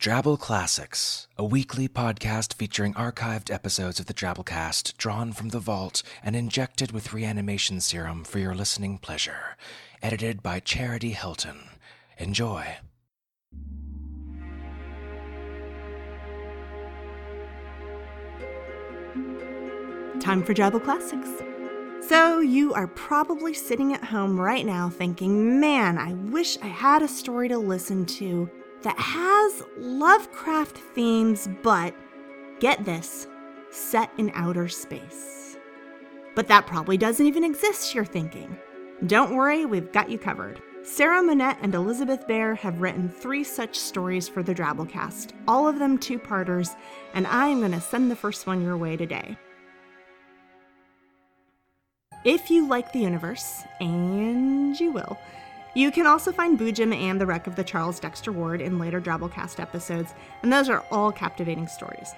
Drabble Classics, a weekly podcast featuring archived episodes of the Drabblecast drawn from the vault and injected with reanimation serum for your listening pleasure. Edited by Charity Hilton. Enjoy. Time for Drabble Classics. So, you are probably sitting at home right now thinking, man, I wish I had a story to listen to that has Lovecraft themes, but get this, set in outer space. But that probably doesn't even exist, you're thinking. Don't worry, we've got you covered. Sarah Monette and Elizabeth Bear have written three such stories for the Drabblecast, all of them two parters, and I am going to send the first one your way today. If you like the universe, and you will, you can also find Boojum and the wreck of the Charles Dexter Ward in later Drabblecast episodes, and those are all captivating stories.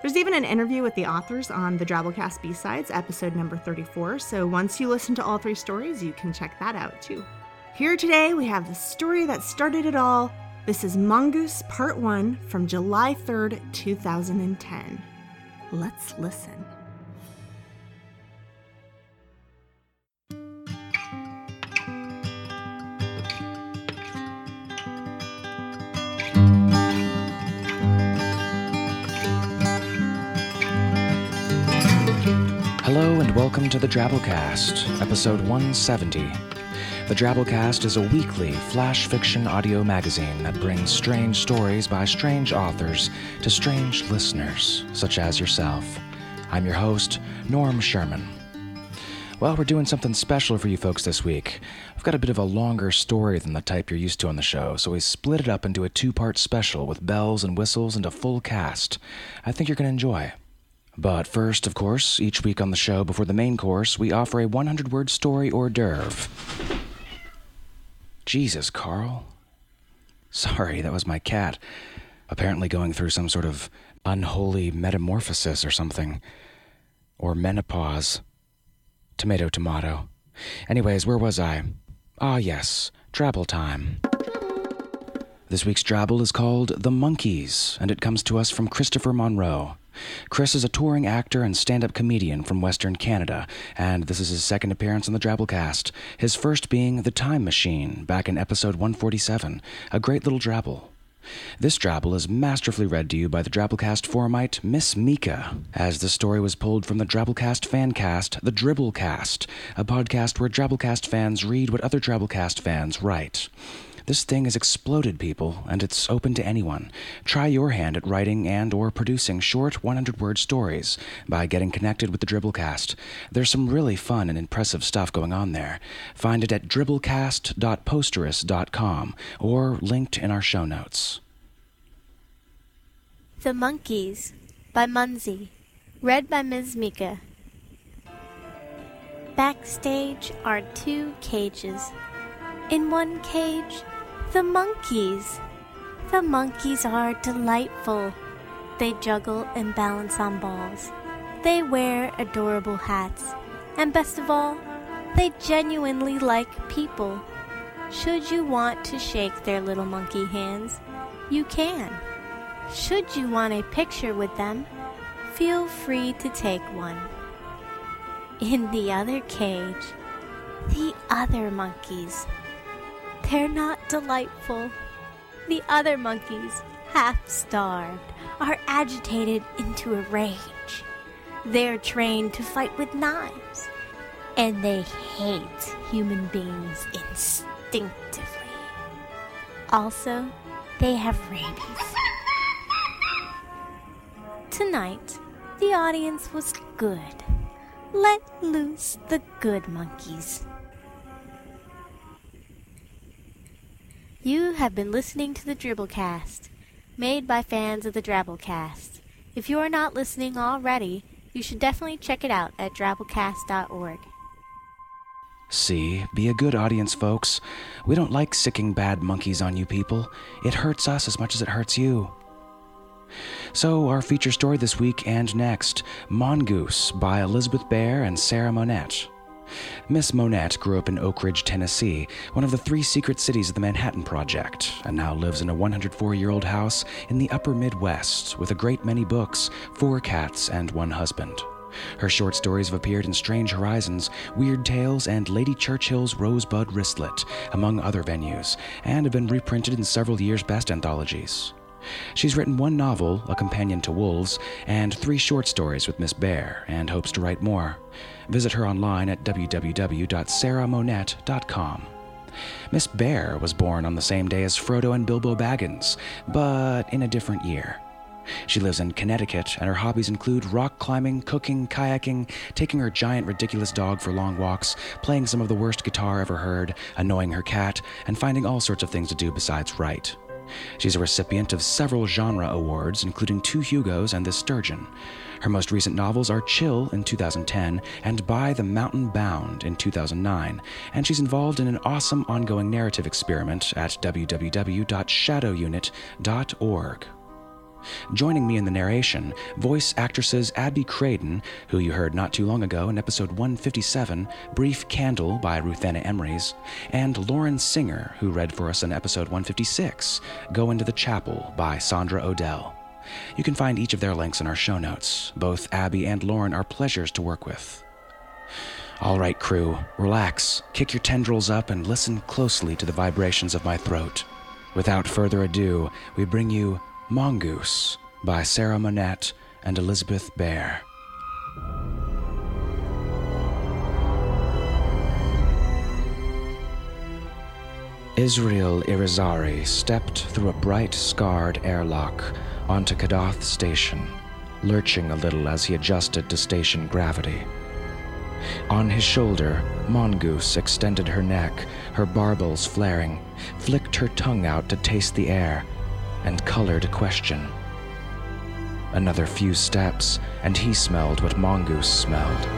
There's even an interview with the authors on the Drabblecast B-Sides, episode number 34, so once you listen to all three stories, you can check that out too. Here today, we have the story that started it all. This is Mongoose Part 1 from July 3rd, 2010. Let's listen. To the Drabblecast, episode 170. The Drabblecast is a weekly flash fiction audio magazine that brings strange stories by strange authors to strange listeners, such as yourself. I'm your host, Norm Sherman. Well, we're doing something special for you folks this week. I've got a bit of a longer story than the type you're used to on the show, so we split it up into a two part special with bells and whistles and a full cast. I think you're going to enjoy. But first, of course, each week on the show before the main course, we offer a 100 word story hors d'oeuvre. Jesus, Carl. Sorry, that was my cat. Apparently going through some sort of unholy metamorphosis or something. Or menopause. Tomato, tomato. Anyways, where was I? Ah, yes, travel time. This week's Drabble is called The Monkeys, and it comes to us from Christopher Monroe. Chris is a touring actor and stand up comedian from Western Canada, and this is his second appearance on the Drabblecast, his first being The Time Machine, back in episode 147, a great little drabble. This drabble is masterfully read to you by the Drabblecast forumite Miss Mika, as the story was pulled from the Drabblecast fancast, The Dribblecast, a podcast where Drabblecast fans read what other Drabblecast fans write. This thing has exploded, people, and it's open to anyone. Try your hand at writing and or producing short 100-word stories by getting connected with the Dribblecast. There's some really fun and impressive stuff going on there. Find it at dribblecast.posterous.com or linked in our show notes. The Monkeys by Munzie. Read by Ms. Mika. Backstage are two cages. In one cage, the monkeys. The monkeys are delightful. They juggle and balance on balls. They wear adorable hats. And best of all, they genuinely like people. Should you want to shake their little monkey hands, you can. Should you want a picture with them, feel free to take one. In the other cage, the other monkeys. They're not delightful. The other monkeys, half starved, are agitated into a rage. They're trained to fight with knives, and they hate human beings instinctively. Also, they have rabies. Tonight, the audience was good. Let loose the good monkeys. You have been listening to the Dribblecast, made by fans of the Drabblecast. If you are not listening already, you should definitely check it out at drabblecast.org. See, be a good audience, folks. We don't like sicking bad monkeys on you people. It hurts us as much as it hurts you. So, our feature story this week and next Mongoose by Elizabeth Bear and Sarah Monette. Miss Monette grew up in Oak Ridge, Tennessee, one of the three secret cities of the Manhattan Project, and now lives in a 104 year old house in the upper Midwest with a great many books, four cats, and one husband. Her short stories have appeared in Strange Horizons, Weird Tales, and Lady Churchill's Rosebud Wristlet, among other venues, and have been reprinted in several years' best anthologies. She's written one novel, A Companion to Wolves, and three short stories with Miss Bear, and hopes to write more. Visit her online at www.sarahmonette.com. Miss Bear was born on the same day as Frodo and Bilbo Baggins, but in a different year. She lives in Connecticut, and her hobbies include rock climbing, cooking, kayaking, taking her giant, ridiculous dog for long walks, playing some of the worst guitar ever heard, annoying her cat, and finding all sorts of things to do besides write. She's a recipient of several genre awards, including two Hugos and the Sturgeon. Her most recent novels are Chill in 2010 and By the Mountain Bound in 2009, and she's involved in an awesome ongoing narrative experiment at www.shadowunit.org. Joining me in the narration, voice actresses Abby Craden, who you heard not too long ago in episode 157, Brief Candle by Ruthanna Emrys, and Lauren Singer, who read for us in episode 156, Go Into the Chapel by Sandra Odell. You can find each of their links in our show notes. Both Abby and Lauren are pleasures to work with. All right, crew, relax, kick your tendrils up, and listen closely to the vibrations of my throat. Without further ado, we bring you Mongoose by Sarah Monette and Elizabeth Bear. Israel Irizarry stepped through a bright, scarred airlock onto Kadath Station, lurching a little as he adjusted to station gravity. On his shoulder, Mongoose extended her neck, her barbels flaring, flicked her tongue out to taste the air, and colored a question. Another few steps, and he smelled what Mongoose smelled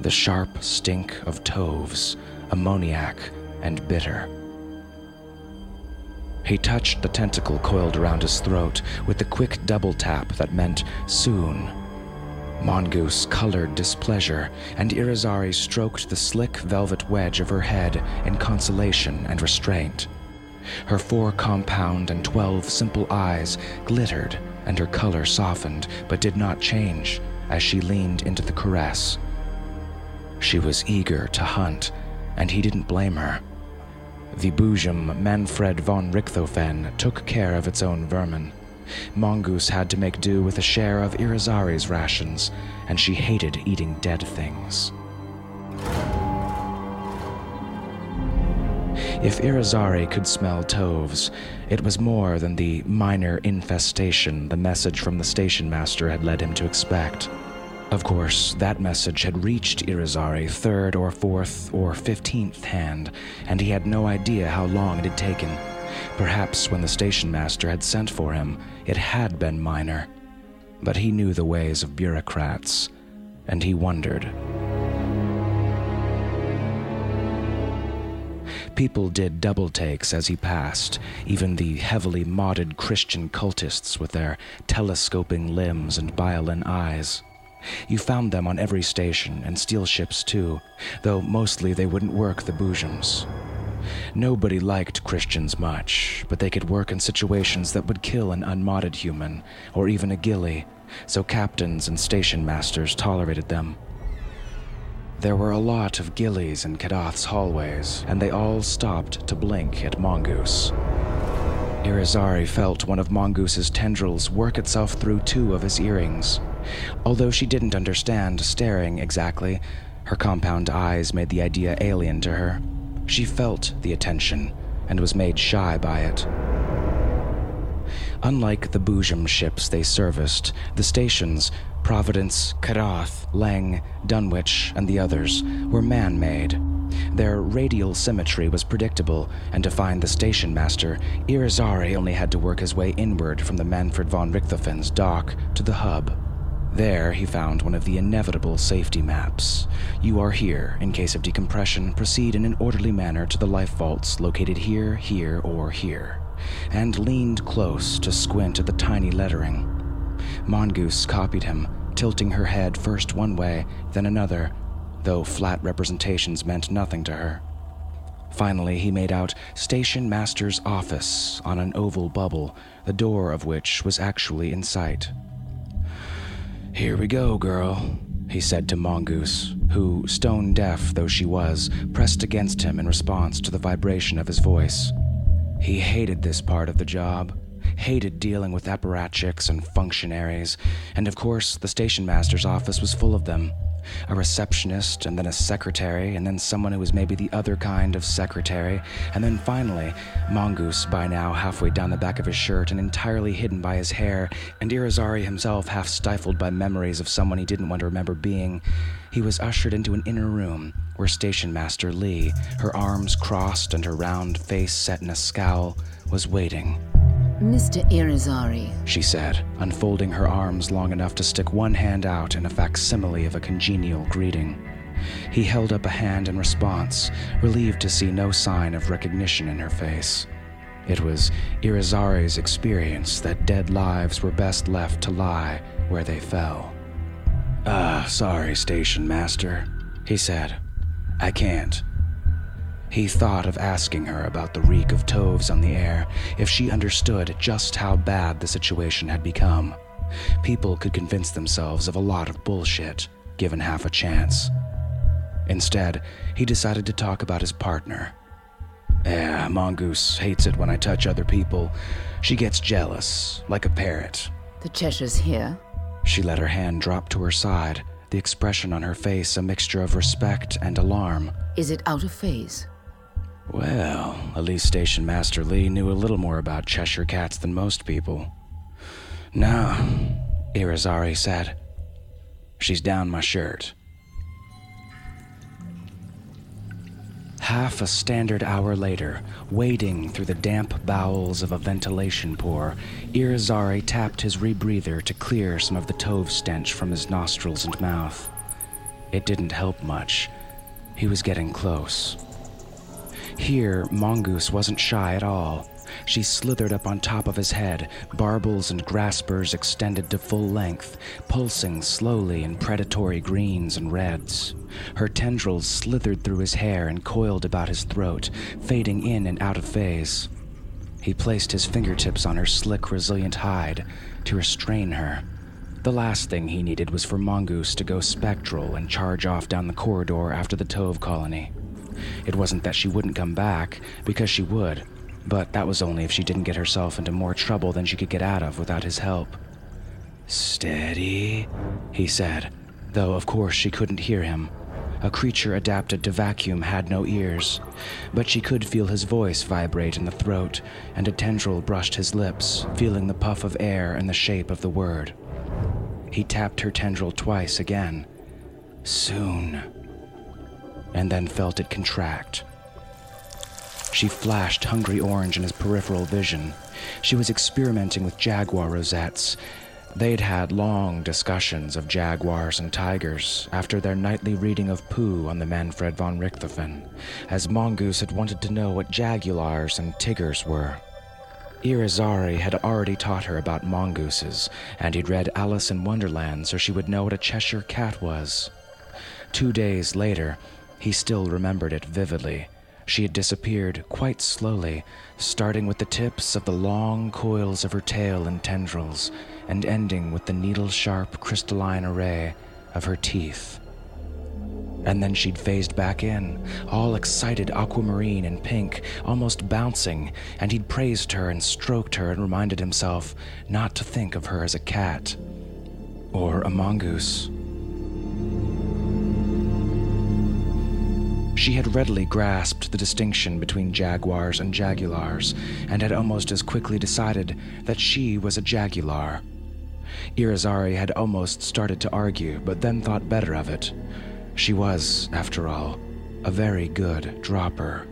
the sharp stink of toves, ammoniac, and bitter. He touched the tentacle coiled around his throat with the quick double tap that meant soon. Mongoose colored displeasure, and Irizarry stroked the slick velvet wedge of her head in consolation and restraint. Her four compound and twelve simple eyes glittered, and her color softened, but did not change as she leaned into the caress. She was eager to hunt, and he didn't blame her. The Boojum Manfred von Richthofen took care of its own vermin. Mongoose had to make do with a share of Irizarry's rations, and she hated eating dead things. If Irizarry could smell toves, it was more than the minor infestation the message from the station master had led him to expect. Of course, that message had reached Irizarry third or fourth or fifteenth hand, and he had no idea how long it had taken. Perhaps when the station master had sent for him, it had been minor. But he knew the ways of bureaucrats, and he wondered. People did double takes as he passed, even the heavily modded Christian cultists with their telescoping limbs and violin eyes. You found them on every station, and steel ships too, though mostly they wouldn't work the Boojums. Nobody liked Christians much, but they could work in situations that would kill an unmodded human, or even a ghillie, so captains and station masters tolerated them. There were a lot of ghillies in Kadath's hallways, and they all stopped to blink at Mongoose. Irizarry felt one of Mongoose's tendrils work itself through two of his earrings. Although she didn't understand staring exactly, her compound eyes made the idea alien to her. She felt the attention and was made shy by it. Unlike the Boojum ships they serviced, the stations Providence, Kadath, Lang, Dunwich, and the others were man made. Their radial symmetry was predictable, and to find the station master, Irizarry only had to work his way inward from the Manfred von Richthofen's dock to the hub. There, he found one of the inevitable safety maps. You are here. In case of decompression, proceed in an orderly manner to the life vaults located here, here, or here. And leaned close to squint at the tiny lettering. Mongoose copied him, tilting her head first one way, then another, though flat representations meant nothing to her. Finally, he made out Station Master's office on an oval bubble, the door of which was actually in sight. Here we go, girl, he said to Mongoose, who, stone deaf though she was, pressed against him in response to the vibration of his voice. He hated this part of the job, hated dealing with apparatchiks and functionaries, and of course, the station master's office was full of them. A receptionist, and then a secretary, and then someone who was maybe the other kind of secretary, and then finally, Mongoose, by now halfway down the back of his shirt and entirely hidden by his hair, and Irizarry himself half stifled by memories of someone he didn't want to remember being, he was ushered into an inner room where Station Master Lee, her arms crossed and her round face set in a scowl, was waiting. Mr. Irizarry, she said, unfolding her arms long enough to stick one hand out in a facsimile of a congenial greeting. He held up a hand in response, relieved to see no sign of recognition in her face. It was Irizarry's experience that dead lives were best left to lie where they fell. Ah, sorry, station master, he said. I can't. He thought of asking her about the reek of toves on the air if she understood just how bad the situation had become. People could convince themselves of a lot of bullshit, given half a chance. Instead, he decided to talk about his partner. Eh, Mongoose hates it when I touch other people. She gets jealous, like a parrot. The Cheshire's here. She let her hand drop to her side, the expression on her face a mixture of respect and alarm. Is it out of phase? Well, at least Station Master Lee knew a little more about Cheshire cats than most people. No, Irizarry said. She's down my shirt. Half a standard hour later, wading through the damp bowels of a ventilation pore, Irizarry tapped his rebreather to clear some of the tove stench from his nostrils and mouth. It didn't help much. He was getting close. Here, Mongoose wasn't shy at all. She slithered up on top of his head, barbels and graspers extended to full length, pulsing slowly in predatory greens and reds. Her tendrils slithered through his hair and coiled about his throat, fading in and out of phase. He placed his fingertips on her slick, resilient hide to restrain her. The last thing he needed was for Mongoose to go spectral and charge off down the corridor after the Tove colony. It wasn't that she wouldn't come back, because she would, but that was only if she didn't get herself into more trouble than she could get out of without his help. Steady, he said, though of course she couldn't hear him. A creature adapted to vacuum had no ears, but she could feel his voice vibrate in the throat, and a tendril brushed his lips, feeling the puff of air and the shape of the word. He tapped her tendril twice again. Soon and then felt it contract. She flashed hungry orange in his peripheral vision. She was experimenting with jaguar rosettes. They'd had long discussions of jaguars and tigers after their nightly reading of Pooh on the Manfred von Richthofen, as Mongoose had wanted to know what jagulars and tigers were. Irizarry had already taught her about mongooses, and he'd read Alice in Wonderland so she would know what a Cheshire cat was. Two days later, he still remembered it vividly. She had disappeared quite slowly, starting with the tips of the long coils of her tail and tendrils, and ending with the needle sharp crystalline array of her teeth. And then she'd phased back in, all excited aquamarine and pink, almost bouncing, and he'd praised her and stroked her and reminded himself not to think of her as a cat or a mongoose. She had readily grasped the distinction between jaguars and jagulars, and had almost as quickly decided that she was a jagular. Irizarry had almost started to argue, but then thought better of it. She was, after all, a very good dropper,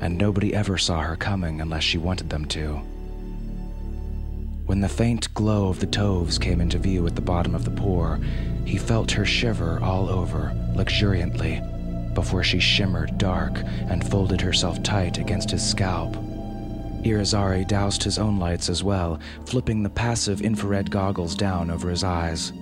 and nobody ever saw her coming unless she wanted them to. When the faint glow of the toves came into view at the bottom of the pore, he felt her shiver all over, luxuriantly, before she shimmered dark and folded herself tight against his scalp. Irizarry doused his own lights as well, flipping the passive infrared goggles down over his eyes.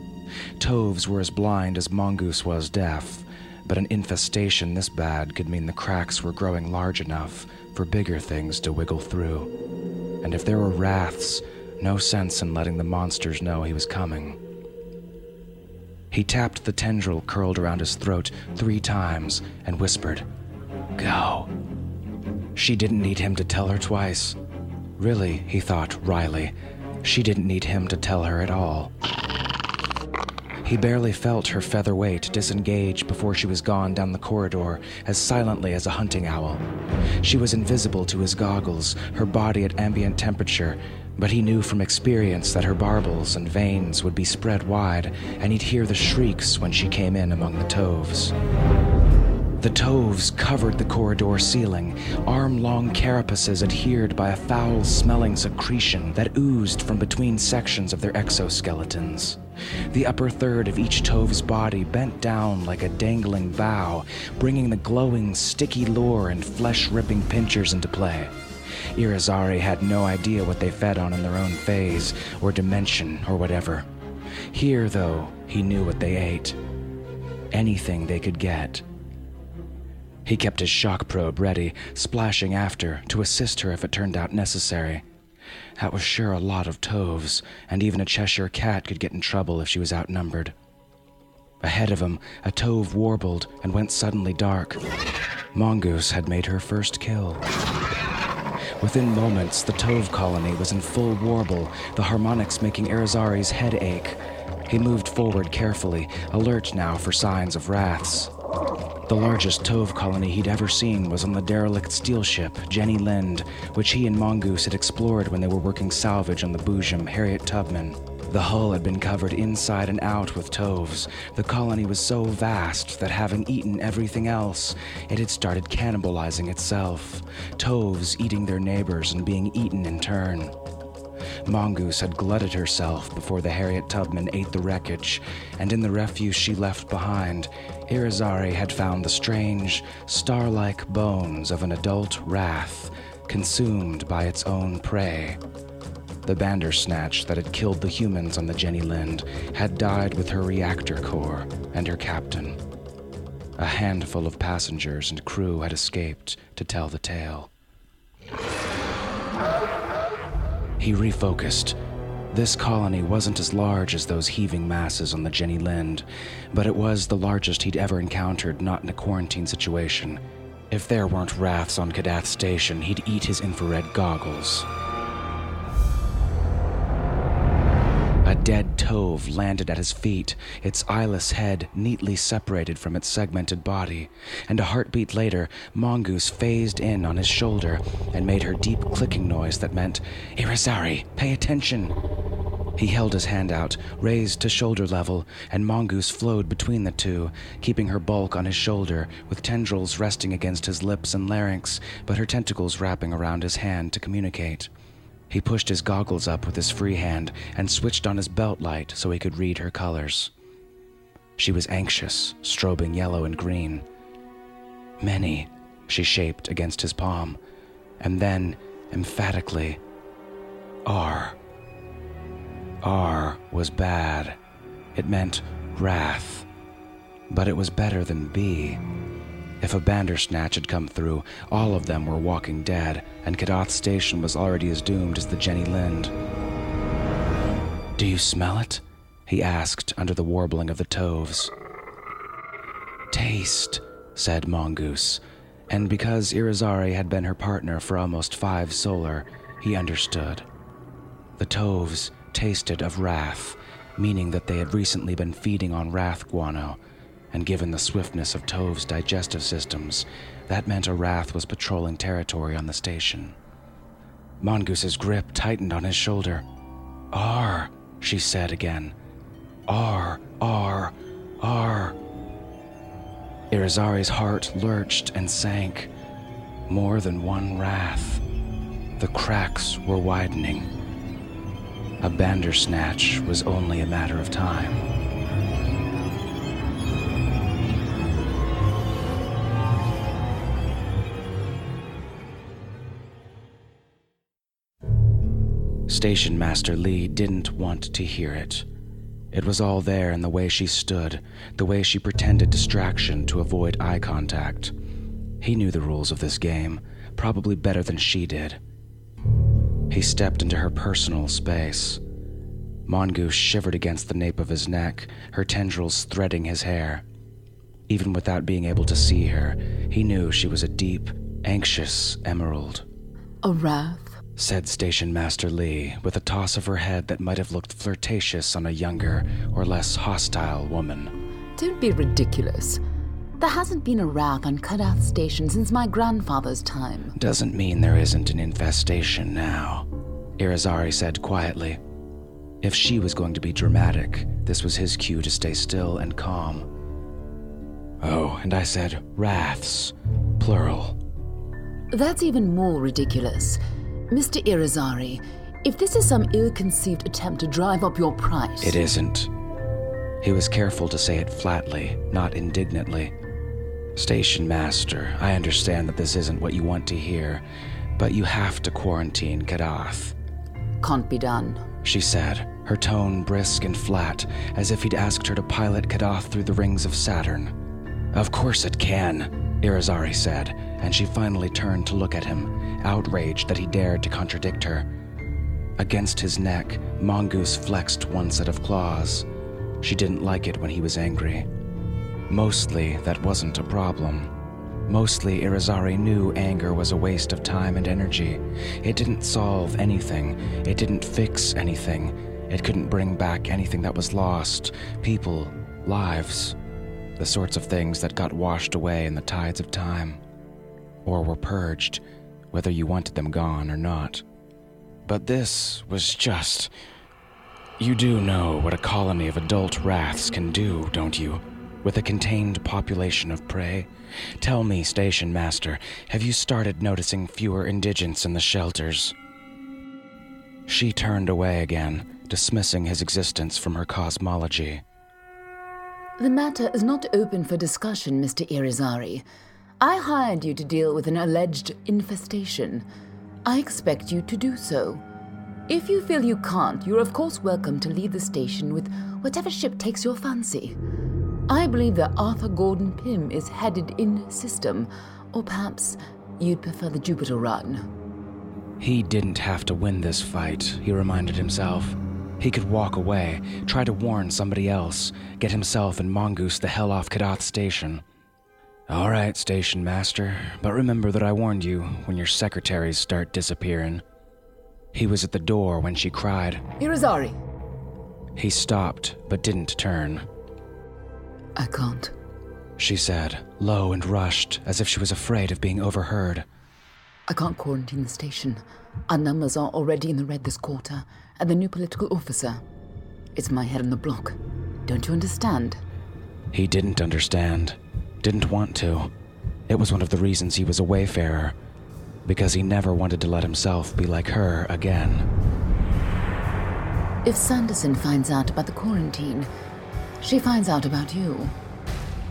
Toves were as blind as Mongoose was deaf, but an infestation this bad could mean the cracks were growing large enough for bigger things to wiggle through. And if there were wraths, no sense in letting the monsters know he was coming. He tapped the tendril curled around his throat three times and whispered, Go. She didn't need him to tell her twice. Really, he thought wryly, she didn't need him to tell her at all. He barely felt her feather weight disengage before she was gone down the corridor as silently as a hunting owl. She was invisible to his goggles, her body at ambient temperature, but he knew from experience that her barbels and veins would be spread wide, and he'd hear the shrieks when she came in among the toves. The toves covered the corridor ceiling, arm long carapaces adhered by a foul smelling secretion that oozed from between sections of their exoskeletons. The upper third of each tove's body bent down like a dangling bough, bringing the glowing, sticky lure and flesh ripping pinchers into play. Irizarry had no idea what they fed on in their own phase, or dimension, or whatever. Here, though, he knew what they ate. Anything they could get. He kept his shock probe ready, splashing after to assist her if it turned out necessary. That was sure a lot of toves, and even a Cheshire cat could get in trouble if she was outnumbered. Ahead of him, a tove warbled and went suddenly dark. Mongoose had made her first kill. Within moments, the Tove colony was in full warble, the harmonics making Irizarry's head ache. He moved forward carefully, alert now for signs of wraths. The largest Tove colony he'd ever seen was on the derelict steel ship, Jenny Lind, which he and Mongoose had explored when they were working salvage on the Boojum Harriet Tubman. The hull had been covered inside and out with toves. The colony was so vast that having eaten everything else, it had started cannibalizing itself. Toves eating their neighbors and being eaten in turn. Mongoose had glutted herself before the Harriet Tubman ate the wreckage, and in the refuse she left behind, Irizarry had found the strange, star like bones of an adult wrath, consumed by its own prey. The Bandersnatch that had killed the humans on the Jenny Lind had died with her reactor core and her captain. A handful of passengers and crew had escaped to tell the tale. He refocused. This colony wasn't as large as those heaving masses on the Jenny Lind, but it was the largest he'd ever encountered not in a quarantine situation. If there weren't wraths on Kadath Station, he'd eat his infrared goggles. Tove landed at his feet, its eyeless head neatly separated from its segmented body, and a heartbeat later, Mongoose phased in on his shoulder and made her deep clicking noise that meant, Irizarry, pay attention! He held his hand out, raised to shoulder level, and Mongoose flowed between the two, keeping her bulk on his shoulder, with tendrils resting against his lips and larynx, but her tentacles wrapping around his hand to communicate. He pushed his goggles up with his free hand and switched on his belt light so he could read her colors. She was anxious, strobing yellow and green. Many, she shaped against his palm, and then, emphatically, R. R was bad. It meant wrath. But it was better than B. If a Bandersnatch had come through, all of them were walking dead, and Kadath Station was already as doomed as the Jenny Lind. Do you smell it? he asked under the warbling of the toves. Taste, said Mongoose, and because Irizarry had been her partner for almost five solar, he understood. The toves tasted of wrath, meaning that they had recently been feeding on wrath guano and given the swiftness of Tove's digestive systems, that meant a wrath was patrolling territory on the station. Mongoose's grip tightened on his shoulder. R, she said again. R, R, R. Irizarry's heart lurched and sank. More than one wrath. The cracks were widening. A Bandersnatch was only a matter of time. Station Master Lee didn't want to hear it. It was all there in the way she stood, the way she pretended distraction to avoid eye contact. He knew the rules of this game, probably better than she did. He stepped into her personal space. Mongoose shivered against the nape of his neck, her tendrils threading his hair. Even without being able to see her, he knew she was a deep, anxious emerald, A wrath? Said Station Master Lee, with a toss of her head that might have looked flirtatious on a younger or less hostile woman. Don't be ridiculous. There hasn't been a wrath on Kadath Station since my grandfather's time. Doesn't mean there isn't an infestation now, Irizarry said quietly. If she was going to be dramatic, this was his cue to stay still and calm. Oh, and I said wraths, plural. That's even more ridiculous. Mr. Irizarry, if this is some ill conceived attempt to drive up your price. It isn't. He was careful to say it flatly, not indignantly. Station Master, I understand that this isn't what you want to hear, but you have to quarantine Kadath, Can't be done. she said, her tone brisk and flat, as if he'd asked her to pilot Kadath through the rings of Saturn. Of course it can, Irizarry said, and she finally turned to look at him, outraged that he dared to contradict her. Against his neck, Mongoose flexed one set of claws. She didn't like it when he was angry. Mostly, that wasn't a problem. Mostly, Irizarry knew anger was a waste of time and energy. It didn't solve anything, it didn't fix anything, it couldn't bring back anything that was lost people, lives, the sorts of things that got washed away in the tides of time, or were purged, whether you wanted them gone or not. But this was just. You do know what a colony of adult wraths can do, don't you? With a contained population of prey? Tell me, Station Master, have you started noticing fewer indigents in the shelters? She turned away again, dismissing his existence from her cosmology. The matter is not open for discussion, Mr. Irizarry. I hired you to deal with an alleged infestation. I expect you to do so. If you feel you can't, you're of course welcome to leave the station with whatever ship takes your fancy. I believe that Arthur Gordon Pym is headed in system, or perhaps you'd prefer the Jupiter run. He didn't have to win this fight, he reminded himself. He could walk away, try to warn somebody else, get himself and Mongoose the hell off Kadath Station. All right, Station Master, but remember that I warned you when your secretaries start disappearing. He was at the door when she cried. Irizarry! He stopped, but didn't turn. I can't. She said, low and rushed, as if she was afraid of being overheard. I can't quarantine the station. Our numbers are already in the red this quarter, and the new political officer. It's my head on the block. Don't you understand? He didn't understand, didn't want to. It was one of the reasons he was a wayfarer, because he never wanted to let himself be like her again. If Sanderson finds out about the quarantine, she finds out about you.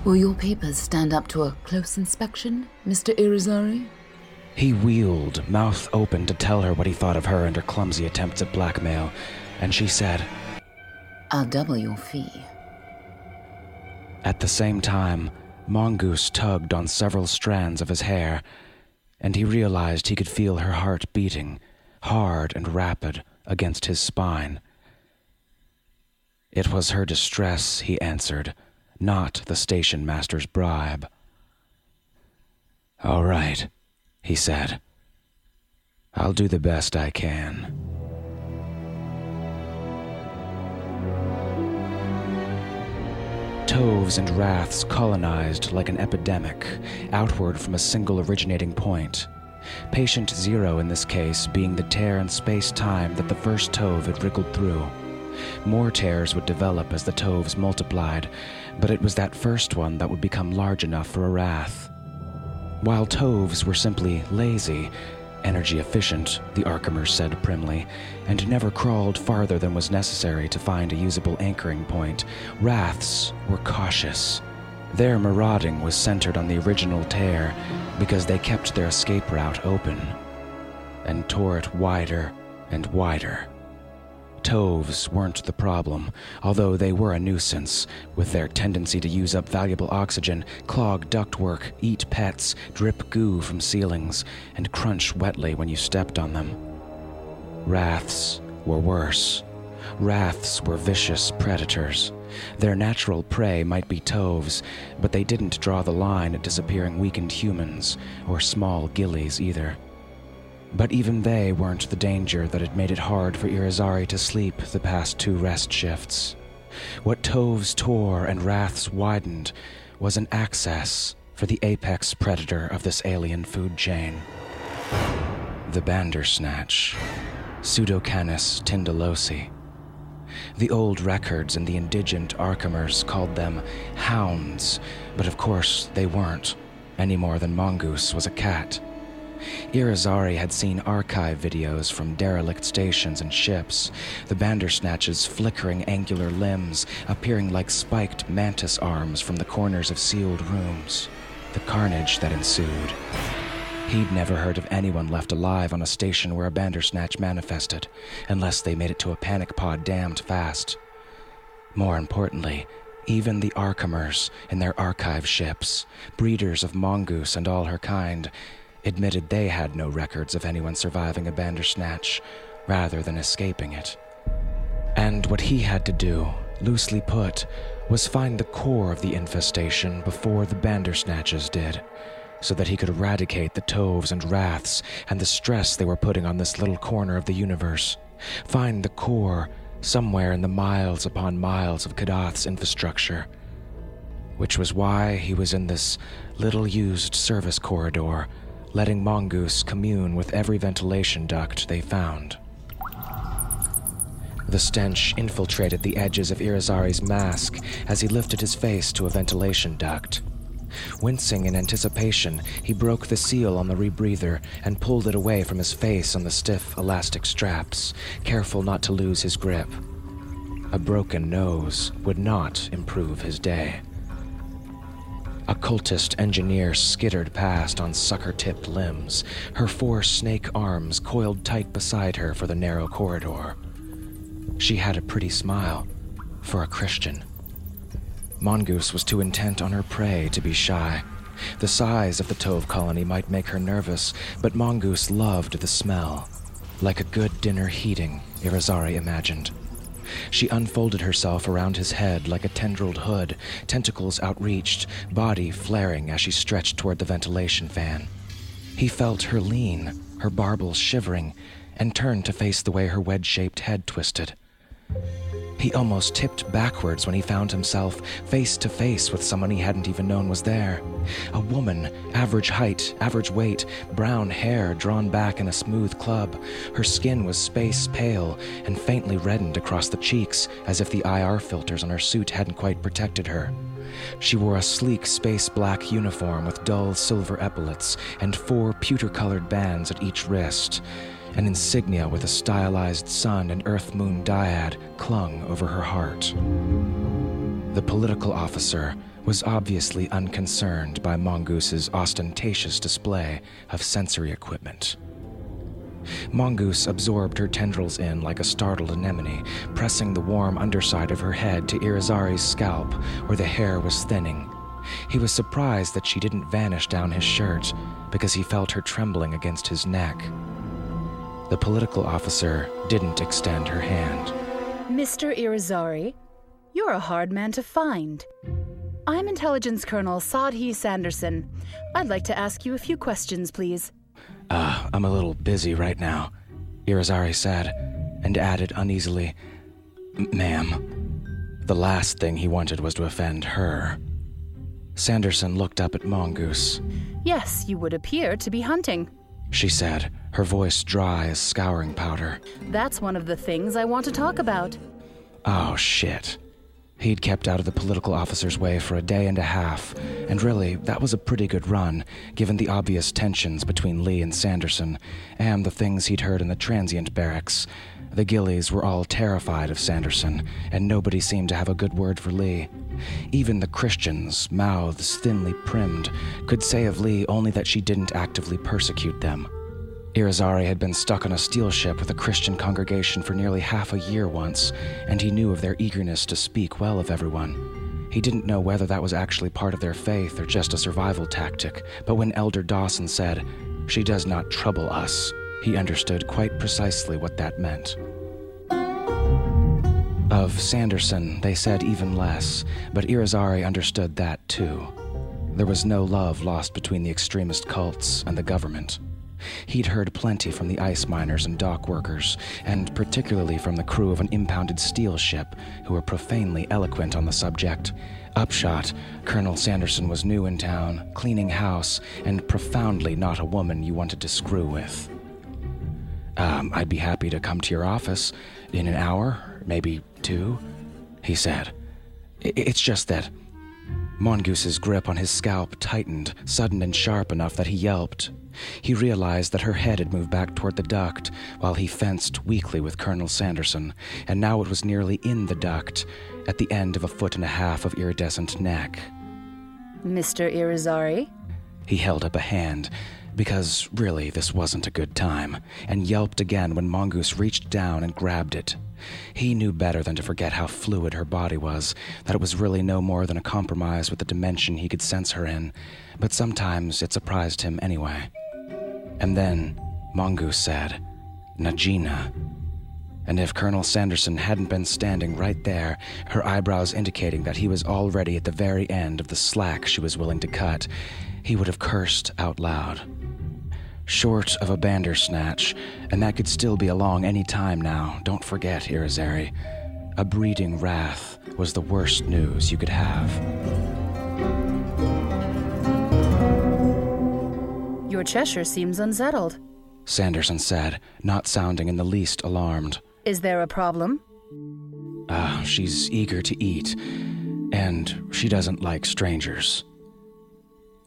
Will your papers stand up to a close inspection, Mr. Irizarry? He wheeled, mouth open, to tell her what he thought of her and her clumsy attempts at blackmail, and she said, I'll double your fee. At the same time, Mongoose tugged on several strands of his hair, and he realized he could feel her heart beating, hard and rapid, against his spine. It was her distress, he answered, not the station master's bribe. All right, he said. I'll do the best I can. Toves and wraths colonized like an epidemic, outward from a single originating point. Patient zero in this case being the tear in space time that the first Tove had wriggled through. More tears would develop as the Toves multiplied, but it was that first one that would become large enough for a wrath. While Toves were simply lazy, energy efficient, the Arkhamers said primly, and never crawled farther than was necessary to find a usable anchoring point, Wraths were cautious. Their marauding was centered on the original tear because they kept their escape route open and tore it wider and wider Toves weren't the problem, although they were a nuisance, with their tendency to use up valuable oxygen, clog ductwork, eat pets, drip goo from ceilings, and crunch wetly when you stepped on them. Wraths were worse. Wraths were vicious predators. Their natural prey might be toves, but they didn't draw the line at disappearing weakened humans, or small gillies either. But even they weren't the danger that had made it hard for Irizarry to sleep the past two rest shifts. What Toves tore and Wraths widened was an access for the apex predator of this alien food chain. The Bandersnatch, Pseudocanis tindalosi. The old records and the indigent Arkhamers called them hounds, but of course they weren't, any more than Mongoose was a cat. Irizarry had seen archive videos from derelict stations and ships, the Bandersnatch's flickering angular limbs appearing like spiked mantis arms from the corners of sealed rooms, the carnage that ensued. He'd never heard of anyone left alive on a station where a Bandersnatch manifested, unless they made it to a panic pod damned fast. More importantly, even the Arkhamers in their archive ships, breeders of mongoose and all her kind, admitted they had no records of anyone surviving a Bandersnatch rather than escaping it. And what he had to do, loosely put, was find the core of the infestation before the Bandersnatches did, so that he could eradicate the Toves and Wraths and the stress they were putting on this little corner of the universe. Find the core somewhere in the miles upon miles of Kadath's infrastructure. Which was why he was in this little used service corridor letting Mongoose commune with every ventilation duct they found. The stench infiltrated the edges of Irizarry's mask as he lifted his face to a ventilation duct. Wincing in anticipation, he broke the seal on the rebreather and pulled it away from his face on the stiff elastic straps, careful not to lose his grip. A broken nose would not improve his day. A cultist engineer skittered past on sucker tipped limbs, her four snake arms coiled tight beside her for the narrow corridor. She had a pretty smile for a Christian. Mongoose was too intent on her prey to be shy. The size of the Tove colony might make her nervous, but Mongoose loved the smell. Like a good dinner heating, Irizarry imagined. She unfolded herself around his head like a tendrilled hood, tentacles outreached, body flaring as she stretched toward the ventilation fan. He felt her lean, her barbels shivering, and turned to face the way her wedge shaped head twisted. He almost tipped backwards when he found himself face to face with someone he hadn't even known was there. A woman, average height, average weight, brown hair drawn back in a smooth club. Her skin was space pale and faintly reddened across the cheeks, as if the IR filters on her suit hadn't quite protected her. She wore a sleek space black uniform with dull silver epaulets and four pewter colored bands at each wrist. An insignia with a stylized sun and earth moon dyad clung over her heart. The political officer was obviously unconcerned by Mongoose's ostentatious display of sensory equipment. Mongoose absorbed her tendrils in like a startled anemone, pressing the warm underside of her head to Irizarry's scalp where the hair was thinning. He was surprised that she didn't vanish down his shirt because he felt her trembling against his neck. The political officer didn't extend her hand. Mr. Irizarry, you're a hard man to find. I'm Intelligence Colonel Sadhi Sanderson. I'd like to ask you a few questions, please. Uh, I'm a little busy right now, Irizarry said, and added uneasily, Ma'am. The last thing he wanted was to offend her. Sanderson looked up at Mongoose. Yes, you would appear to be hunting she said, her voice dry as scouring powder. That's one of the things I want to talk about. Oh, shit. He'd kept out of the political officer's way for a day and a half, and really, that was a pretty good run, given the obvious tensions between Lee and Sanderson, and the things he'd heard in the transient barracks. The Gillies were all terrified of Sanderson, and nobody seemed to have a good word for Lee. Even the Christians, mouths thinly primmed, could say of Lee only that she didn't actively persecute them. Irizarry had been stuck on a steel ship with a Christian congregation for nearly half a year once, and he knew of their eagerness to speak well of everyone. He didn't know whether that was actually part of their faith or just a survival tactic, but when Elder Dawson said, She does not trouble us, he understood quite precisely what that meant. Of Sanderson, they said even less, but Irizarry understood that too. There was no love lost between the extremist cults and the government. He'd heard plenty from the ice miners and dock workers, and particularly from the crew of an impounded steel ship, who were profanely eloquent on the subject. Upshot, Colonel Sanderson was new in town, cleaning house, and profoundly not a woman you wanted to screw with. Um, I'd be happy to come to your office in an hour, maybe two, he said. It's just that. Mongoose's grip on his scalp tightened, sudden and sharp enough that he yelped. He realized that her head had moved back toward the duct while he fenced weakly with Colonel Sanderson, and now it was nearly in the duct, at the end of a foot and a half of iridescent neck. Mr. Irizarry? He held up a hand, because really this wasn't a good time, and yelped again when Mongoose reached down and grabbed it. He knew better than to forget how fluid her body was, that it was really no more than a compromise with the dimension he could sense her in, but sometimes it surprised him anyway. And then Mongoose said, Nagaina. And if Colonel Sanderson hadn't been standing right there, her eyebrows indicating that he was already at the very end of the slack she was willing to cut, he would have cursed out loud. Short of a bandersnatch, and that could still be along any time now, don't forget, Irizarry. A breeding rath was the worst news you could have. Your Cheshire seems unsettled. Sanderson said, not sounding in the least alarmed. Is there a problem? Ah, uh, she's eager to eat, and she doesn't like strangers.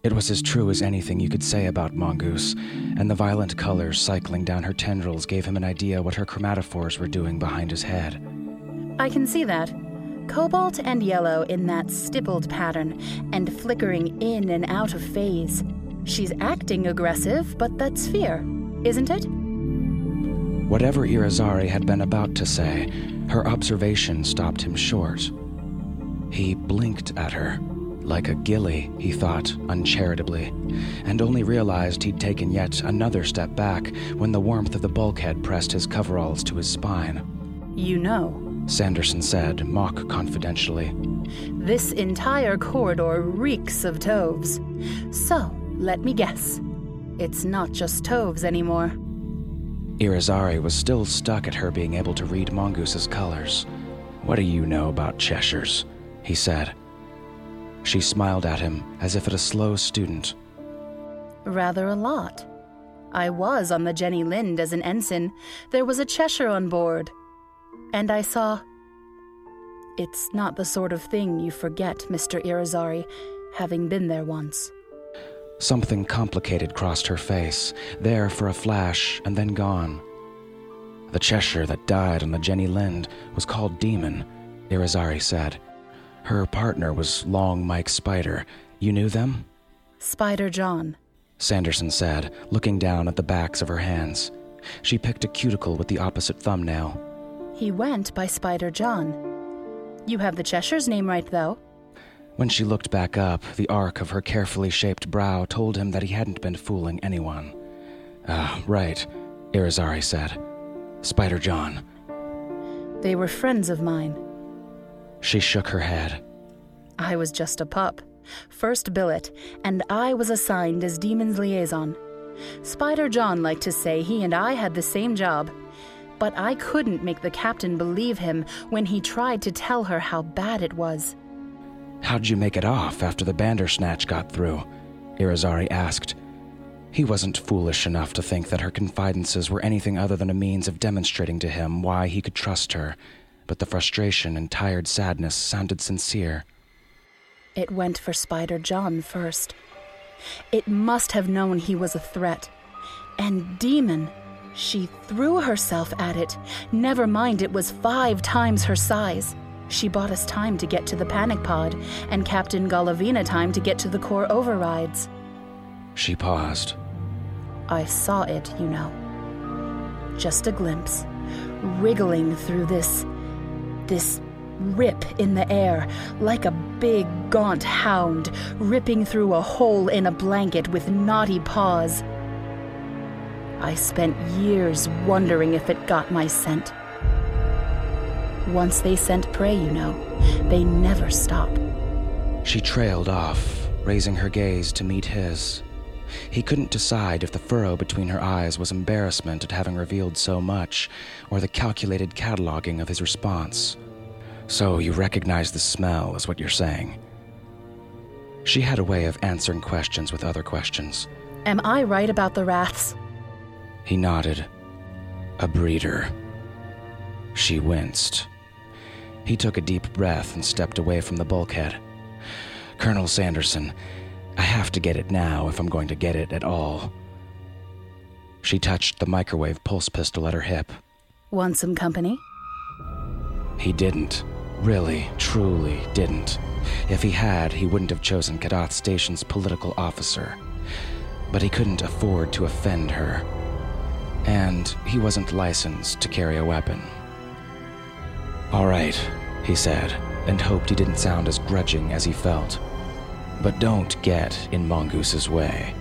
It was as true as anything you could say about Mongoose, and the violent colors cycling down her tendrils gave him an idea what her chromatophores were doing behind his head. I can see that. Cobalt and yellow in that stippled pattern, and flickering in and out of phase. She's acting aggressive, but that's fear, isn't it? Whatever Irizarry had been about to say, her observation stopped him short. He blinked at her. Like a gilly, he thought, uncharitably, and only realized he'd taken yet another step back when the warmth of the bulkhead pressed his coveralls to his spine. You know, Sanderson said, mock confidentially. This entire corridor reeks of Toves. So, let me guess. It's not just Toves anymore. Irizarry was still stuck at her being able to read Mongoose's colors. What do you know about Cheshires? he said. She smiled at him as if at a slow student. Rather a lot. I was on the Jenny Lind as an ensign. There was a Cheshire on board. And I saw. It's not the sort of thing you forget, Mr. Irizarry, having been there once. Something complicated crossed her face, there for a flash and then gone. The Cheshire that died on the Jenny Lind was called Demon, Irizarry said. Her partner was Long Mike Spider. You knew them? Spider John, Sanderson said, looking down at the backs of her hands. She picked a cuticle with the opposite thumbnail. He went by Spider John. You have the Cheshire's name right, though. When she looked back up, the arc of her carefully shaped brow told him that he hadn't been fooling anyone. Ah, right, Irizarry said. Spider John. They were friends of mine. She shook her head. I was just a pup. First billet, and I was assigned as Demon's liaison. Spider John liked to say he and I had the same job. But I couldn't make the captain believe him when he tried to tell her how bad it was. How'd you make it off after the Bandersnatch got through? Irizarry asked. He wasn't foolish enough to think that her confidences were anything other than a means of demonstrating to him why he could trust her but the frustration and tired sadness sounded sincere. It went for Spider John first. It must have known he was a threat. And Demon, she threw herself at it. Never mind, it was five times her size. She bought us time to get to the panic pod, and Captain Golovina time to get to the core overrides. She paused. I saw it, you know. Just a glimpse, wriggling through this. this rip in the air, like a big, gaunt hound ripping through a hole in a blanket with knotty paws. I spent years wondering if it got my scent. Once they scent prey, you know, they never stop. She trailed off, raising her gaze to meet his. He couldn't decide if the furrow between her eyes was embarrassment at having revealed so much, or the calculated cataloging of his response. So you recognize the smell, is what you're saying. She had a way of answering questions with other questions. Am I right about the raths? He nodded. A breeder. She winced. He took a deep breath and stepped away from the bulkhead. Colonel Sanderson, I have to get it now if I'm going to get it at all. She touched the microwave pulse pistol at her hip. Want some company? He didn't. Really, truly didn't. If he had, he wouldn't have chosen Kadath Station's political officer. But he couldn't afford to offend her. And he wasn't licensed to carry a weapon. All right, he said, and hoped he didn't sound as grudging as he felt. But don't get in Mongoose's way.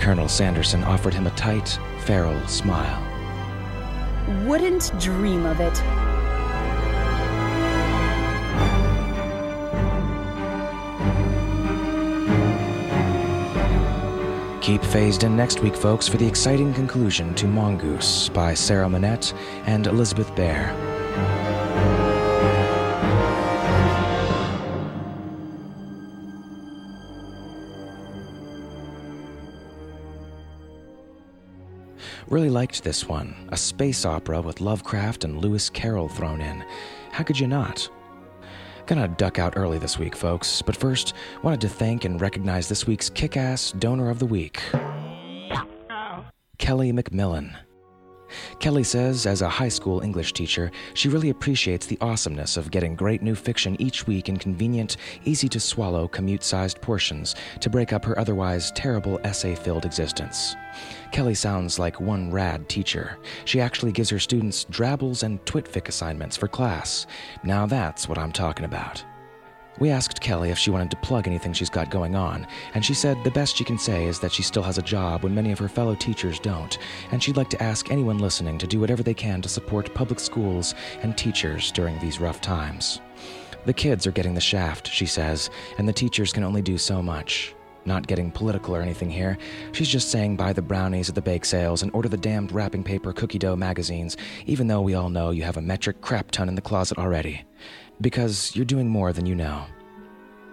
Colonel Sanderson offered him a tight, feral smile. Wouldn't dream of it. Keep phased in next week, folks, for the exciting conclusion to Mongoose by Sarah Monette and Elizabeth Bear. Really liked this one. A space opera with Lovecraft and Lewis Carroll thrown in. How could you not? Gonna duck out early this week, folks, but first, wanted to thank and recognize this week's kick ass donor of the week Kelly McMillan. Kelly says, as a high school English teacher, she really appreciates the awesomeness of getting great new fiction each week in convenient, easy to swallow, commute sized portions to break up her otherwise terrible essay filled existence. Kelly sounds like one rad teacher. She actually gives her students drabbles and twitfic assignments for class. Now that's what I'm talking about. We asked Kelly if she wanted to plug anything she's got going on, and she said the best she can say is that she still has a job when many of her fellow teachers don't, and she'd like to ask anyone listening to do whatever they can to support public schools and teachers during these rough times. The kids are getting the shaft, she says, and the teachers can only do so much. Not getting political or anything here. She's just saying buy the brownies at the bake sales and order the damned wrapping paper cookie dough magazines, even though we all know you have a metric crap ton in the closet already. Because you're doing more than you know.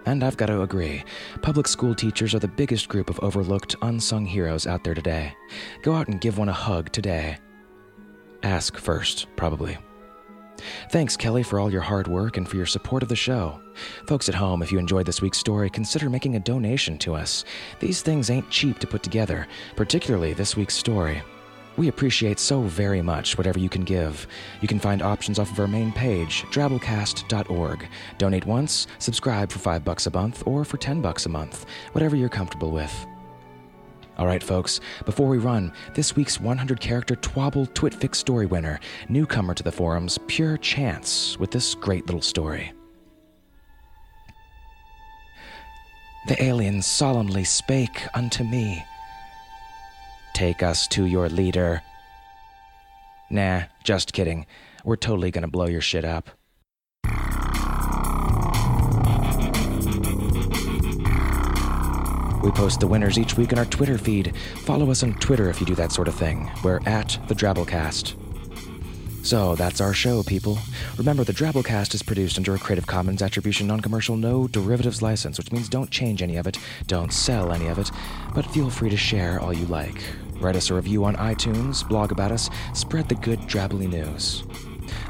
And I've got to agree, public school teachers are the biggest group of overlooked, unsung heroes out there today. Go out and give one a hug today. Ask first, probably. Thanks, Kelly, for all your hard work and for your support of the show. Folks at home, if you enjoyed this week's story, consider making a donation to us. These things ain't cheap to put together, particularly this week's story. We appreciate so very much whatever you can give. You can find options off of our main page, drabblecast.org. Donate once, subscribe for 5 bucks a month or for 10 bucks a month, whatever you're comfortable with. All right, folks, before we run, this week's 100 character Twabble Twitfic story winner, newcomer to the forums, Pure Chance, with this great little story. The alien solemnly spake unto me Take us to your leader. Nah, just kidding. We're totally gonna blow your shit up. We post the winners each week in our Twitter feed. Follow us on Twitter if you do that sort of thing. We're at the Drabblecast. So that's our show, people. Remember, the Drabblecast is produced under a Creative Commons Attribution Non Commercial No Derivatives license, which means don't change any of it, don't sell any of it, but feel free to share all you like. Write us a review on iTunes, blog about us, spread the good drabbly news.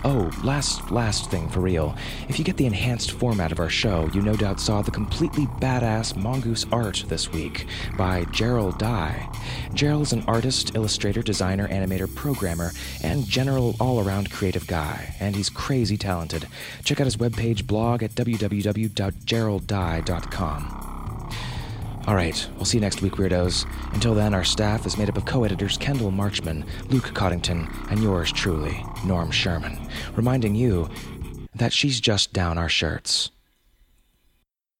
Oh, last, last thing for real. If you get the enhanced format of our show, you no doubt saw the completely badass mongoose art this week by Gerald Dye. Gerald is an artist, illustrator, designer, animator, programmer, and general all around creative guy, and he's crazy talented. Check out his webpage blog at www.geralddye.com. All right, we'll see you next week, weirdos. Until then, our staff is made up of co editors Kendall Marchman, Luke Coddington, and yours truly, Norm Sherman, reminding you that she's just down our shirts.